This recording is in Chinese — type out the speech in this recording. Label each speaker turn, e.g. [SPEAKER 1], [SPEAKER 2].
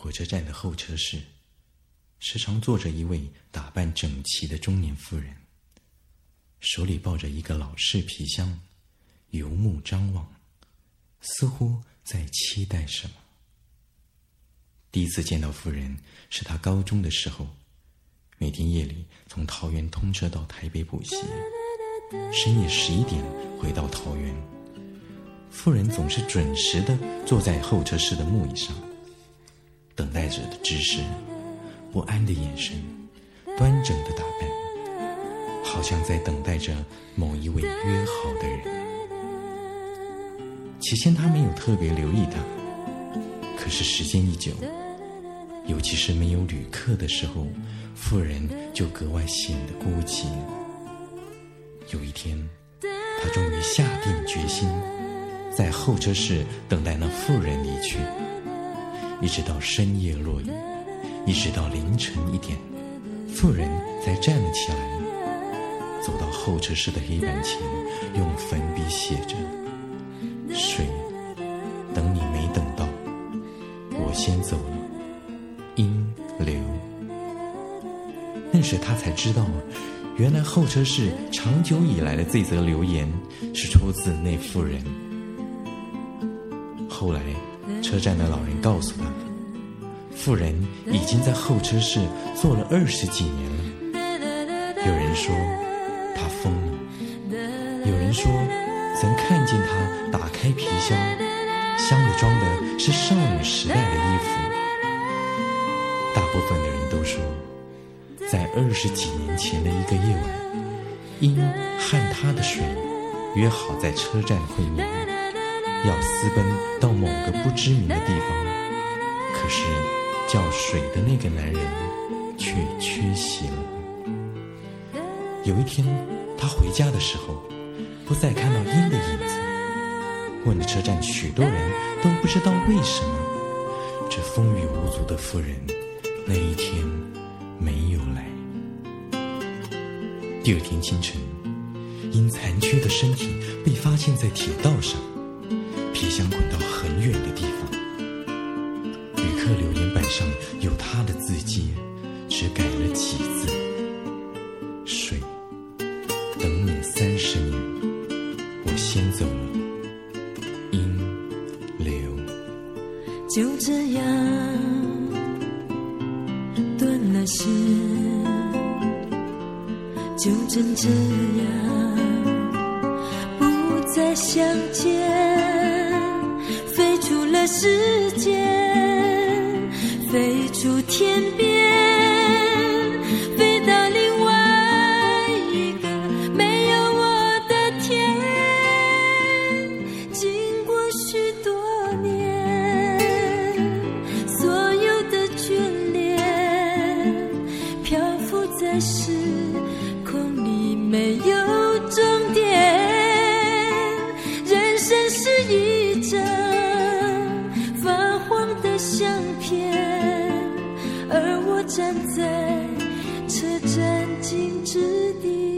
[SPEAKER 1] 火车站的候车室，时常坐着一位打扮整齐的中年妇人，手里抱着一个老式皮箱，游目张望，似乎在期待什么。第一次见到夫人是他高中的时候，每天夜里从桃园通车到台北补习，深夜十一点回到桃园。夫人总是准时的坐在候车室的木椅上，等待着的姿势，不安的眼神，端正的打扮，好像在等待着某一位约好的人。起先他没有特别留意他，可是时间一久。尤其是没有旅客的时候，妇人就格外显得孤寂。有一天，他终于下定决心，在候车室等待那妇人离去，一直到深夜落雨，一直到凌晨一点，妇人才站了起来，走到候车室的黑板前，用粉笔写着：“水，等你没等到，我先走了。”音流，那时他才知道，原来候车室长久以来的这则留言是出自那妇人。后来，车站的老人告诉他，妇人已经在候车室坐了二十几年了。有人说他疯了，有人说曾看见他打开皮箱，箱里装的是少女时代的衣服。大部分的人都说，在二十几年前的一个夜晚，因和他的水约好在车站会面，要私奔到某个不知名的地方。可是叫水的那个男人却缺席了。有一天，他回家的时候，不再看到鹰的影子。问了车站许多人都不知道为什么，这风雨无阻的妇人。那一天没有来。第二天清晨，因残缺的身体被发现在铁道上，皮箱滚到很远的地方。旅客留言板上有他的字迹，只改了几字：“水，等你三十年，我先走了。”音流，
[SPEAKER 2] 就这样。断了线，就真这样，不再相见，时间，飞出天边。相片而我站在车站静止的